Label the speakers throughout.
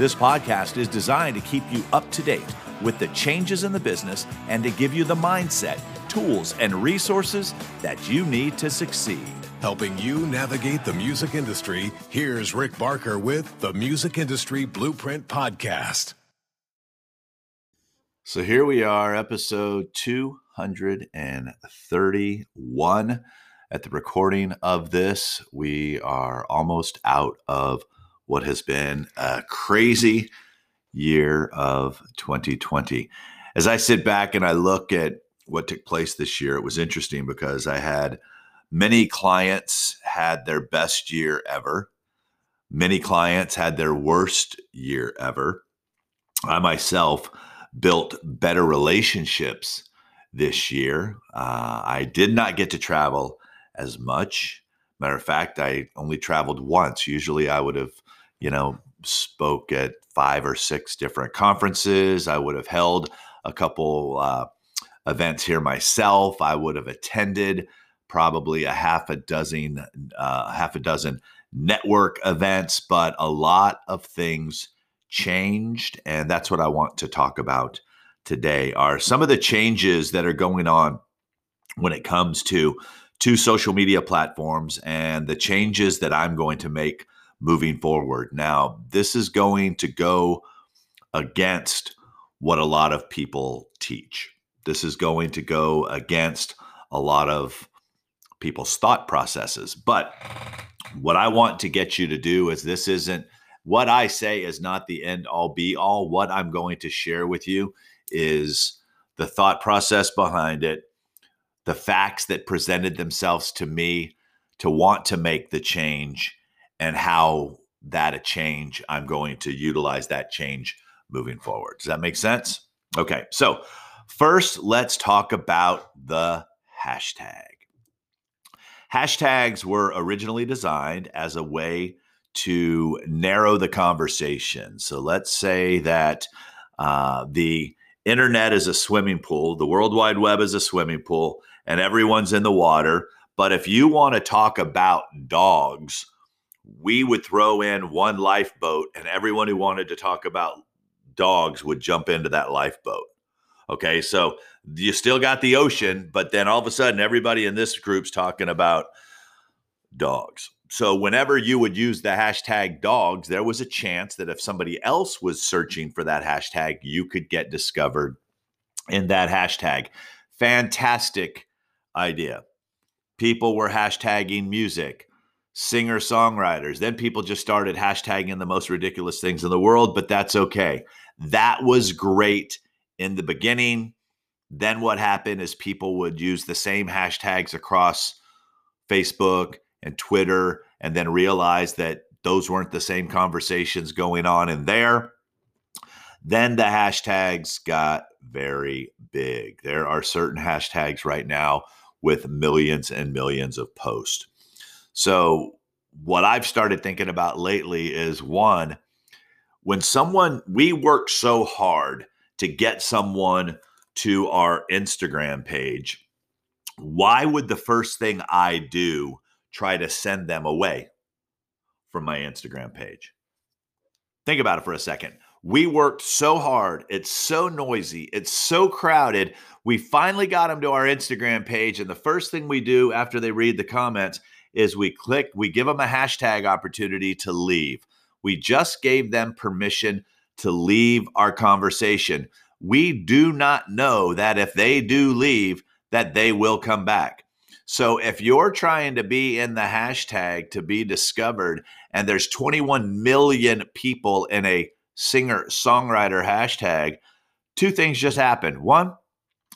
Speaker 1: This podcast is designed to keep you up to date with the changes in the business and to give you the mindset, tools, and resources that you need to succeed.
Speaker 2: Helping you navigate the music industry, here's Rick Barker with the Music Industry Blueprint Podcast.
Speaker 1: So here we are, episode 231. At the recording of this, we are almost out of what has been a crazy year of 2020. As I sit back and I look at what took place this year, it was interesting because I had many clients had their best year ever. Many clients had their worst year ever. I myself built better relationships this year. Uh, I did not get to travel as much. Matter of fact, I only traveled once. Usually I would have you know, spoke at five or six different conferences. I would have held a couple uh, events here myself. I would have attended probably a half a dozen, uh, half a dozen network events, but a lot of things changed, and that's what I want to talk about today. Are some of the changes that are going on when it comes to to social media platforms and the changes that I'm going to make moving forward. Now, this is going to go against what a lot of people teach. This is going to go against a lot of people's thought processes. But what I want to get you to do is this isn't what I say is not the end all be all. What I'm going to share with you is the thought process behind it, the facts that presented themselves to me to want to make the change and how that a change i'm going to utilize that change moving forward. Does that make sense? Okay so first let's talk about the hashtag. Hashtags were originally designed as a way to narrow the conversation. So let's say that uh, the internet is a swimming pool the world wide web is a swimming pool and everyone's in the water. But if you want to talk about dogs we would throw in one lifeboat and everyone who wanted to talk about dogs would jump into that lifeboat. Okay, so you still got the ocean, but then all of a sudden everybody in this group's talking about dogs. So whenever you would use the hashtag dogs, there was a chance that if somebody else was searching for that hashtag, you could get discovered in that hashtag. Fantastic idea. People were hashtagging music singer songwriters. Then people just started hashtagging the most ridiculous things in the world, but that's okay. That was great in the beginning. Then what happened is people would use the same hashtags across Facebook and Twitter and then realize that those weren't the same conversations going on in there. Then the hashtags got very big. There are certain hashtags right now with millions and millions of posts. So, what I've started thinking about lately is one, when someone, we work so hard to get someone to our Instagram page, why would the first thing I do try to send them away from my Instagram page? Think about it for a second. We worked so hard. It's so noisy. It's so crowded. We finally got them to our Instagram page. And the first thing we do after they read the comments is we click, we give them a hashtag opportunity to leave. We just gave them permission to leave our conversation. We do not know that if they do leave, that they will come back. So if you're trying to be in the hashtag to be discovered, and there's 21 million people in a singer songwriter hashtag, two things just happen. One,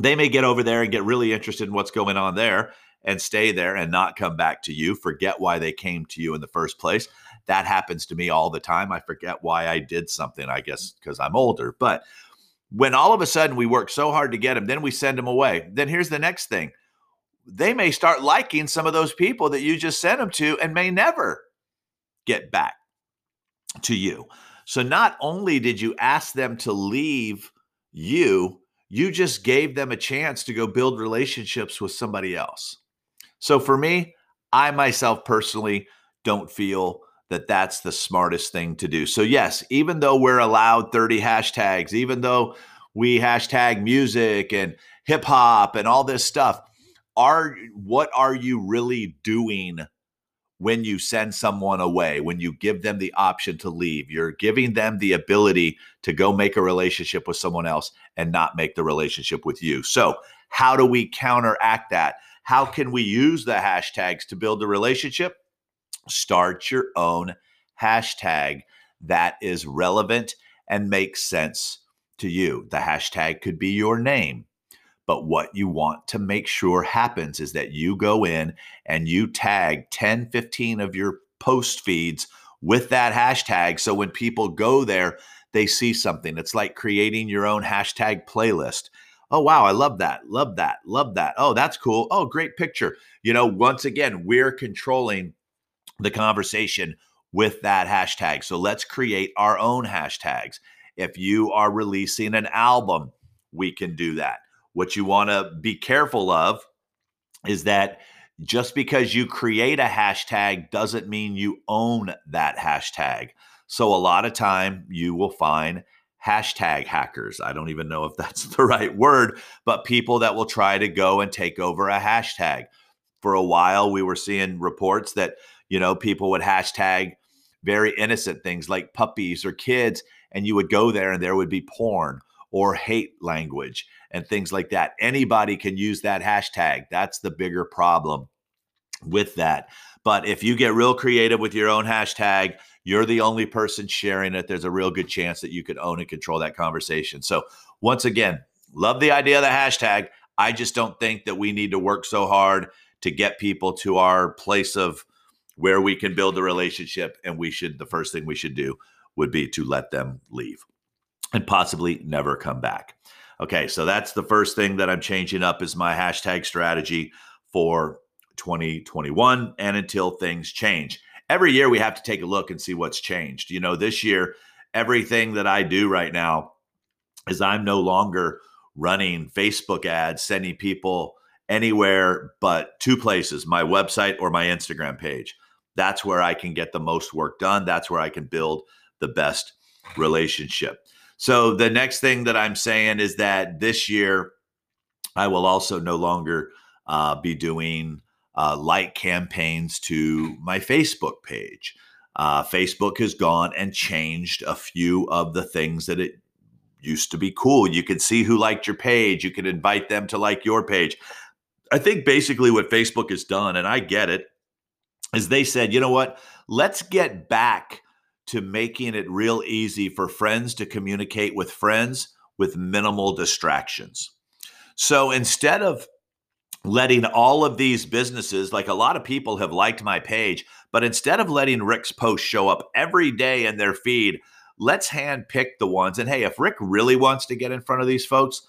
Speaker 1: they may get over there and get really interested in what's going on there and stay there and not come back to you, forget why they came to you in the first place. That happens to me all the time. I forget why I did something, I guess because I'm older. But when all of a sudden we work so hard to get them, then we send them away. Then here's the next thing they may start liking some of those people that you just sent them to and may never get back to you. So not only did you ask them to leave you, you just gave them a chance to go build relationships with somebody else. So for me, I myself personally don't feel that that's the smartest thing to do. So, yes, even though we're allowed 30 hashtags, even though we hashtag music and hip hop and all this stuff, are what are you really doing when you send someone away, when you give them the option to leave, you're giving them the ability to go make a relationship with someone else and not make the relationship with you. So, how do we counteract that? How can we use the hashtags to build a relationship? Start your own hashtag that is relevant and makes sense to you. The hashtag could be your name. But what you want to make sure happens is that you go in and you tag 10, 15 of your post feeds with that hashtag. So when people go there, they see something. It's like creating your own hashtag playlist. Oh, wow, I love that. Love that. Love that. Oh, that's cool. Oh, great picture. You know, once again, we're controlling the conversation with that hashtag. So let's create our own hashtags. If you are releasing an album, we can do that. What you want to be careful of is that just because you create a hashtag doesn't mean you own that hashtag. So a lot of time you will find hashtag hackers. I don't even know if that's the right word, but people that will try to go and take over a hashtag. For a while, we were seeing reports that, you know, people would hashtag very innocent things like puppies or kids, and you would go there and there would be porn or hate language and things like that. Anybody can use that hashtag. That's the bigger problem with that. But if you get real creative with your own hashtag, you're the only person sharing it. There's a real good chance that you could own and control that conversation. So, once again, love the idea of the hashtag. I just don't think that we need to work so hard to get people to our place of where we can build a relationship. And we should, the first thing we should do would be to let them leave and possibly never come back. Okay, so that's the first thing that I'm changing up is my hashtag strategy for 2021 and until things change. Every year we have to take a look and see what's changed. You know, this year, everything that I do right now is I'm no longer running Facebook ads, sending people anywhere but two places my website or my Instagram page. That's where I can get the most work done. That's where I can build the best relationship. So the next thing that I'm saying is that this year I will also no longer uh, be doing uh, like campaigns to my Facebook page. Uh, Facebook has gone and changed a few of the things that it used to be cool. You could see who liked your page. You could invite them to like your page. I think basically what Facebook has done, and I get it, is they said, you know what? Let's get back to making it real easy for friends to communicate with friends with minimal distractions. So instead of letting all of these businesses, like a lot of people have liked my page, but instead of letting Rick's post show up every day in their feed, let's hand pick the ones. And hey, if Rick really wants to get in front of these folks,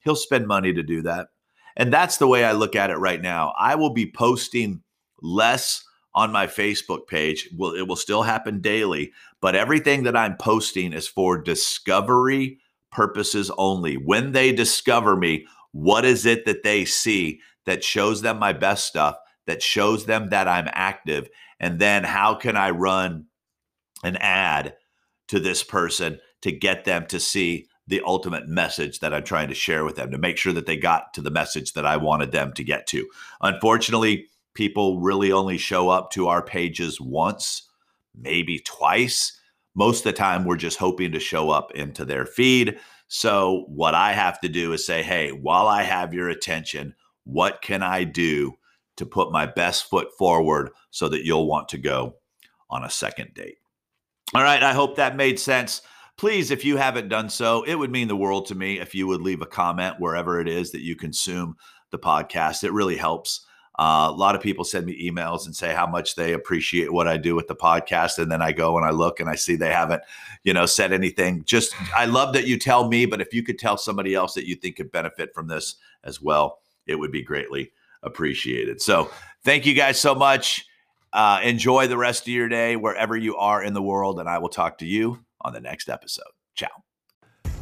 Speaker 1: he'll spend money to do that. And that's the way I look at it right now. I will be posting less on my Facebook page. It will still happen daily, but everything that I'm posting is for discovery purposes only. When they discover me, what is it that they see that shows them my best stuff, that shows them that I'm active? And then how can I run an ad to this person to get them to see the ultimate message that I'm trying to share with them to make sure that they got to the message that I wanted them to get to. Unfortunately, people really only show up to our pages once, maybe twice. Most of the time, we're just hoping to show up into their feed. So, what I have to do is say, hey, while I have your attention, what can I do to put my best foot forward so that you'll want to go on a second date? All right, I hope that made sense. Please, if you haven't done so, it would mean the world to me if you would leave a comment wherever it is that you consume the podcast. It really helps Uh, a lot of people send me emails and say how much they appreciate what I do with the podcast, and then I go and I look and I see they haven't, you know, said anything. Just I love that you tell me, but if you could tell somebody else that you think could benefit from this as well, it would be greatly appreciated. So thank you guys so much. Uh, enjoy the rest of your day wherever you are in the world, and I will talk to you on the next episode. Ciao.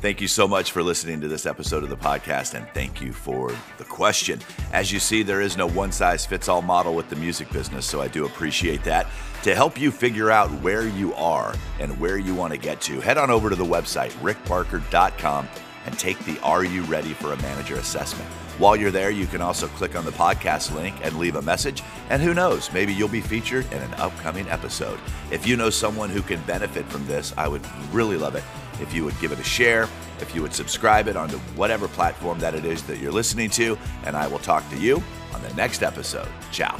Speaker 1: Thank you so much for listening to this episode of the podcast, and thank you for the question. As you see, there is no one size fits all model with the music business, so I do appreciate that. To help you figure out where you are and where you want to get to, head on over to the website, rickbarker.com, and take the Are You Ready for a Manager assessment. While you're there, you can also click on the podcast link and leave a message. And who knows, maybe you'll be featured in an upcoming episode. If you know someone who can benefit from this, I would really love it if you would give it a share, if you would subscribe it onto whatever platform that it is that you're listening to. And I will talk to you on the next episode. Ciao.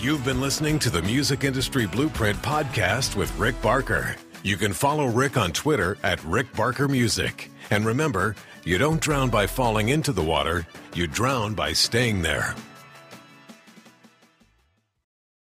Speaker 2: You've been listening to the Music Industry Blueprint podcast with Rick Barker. You can follow Rick on Twitter at Rick Barker Music. And remember, you don't drown by falling into the water, you drown by staying there.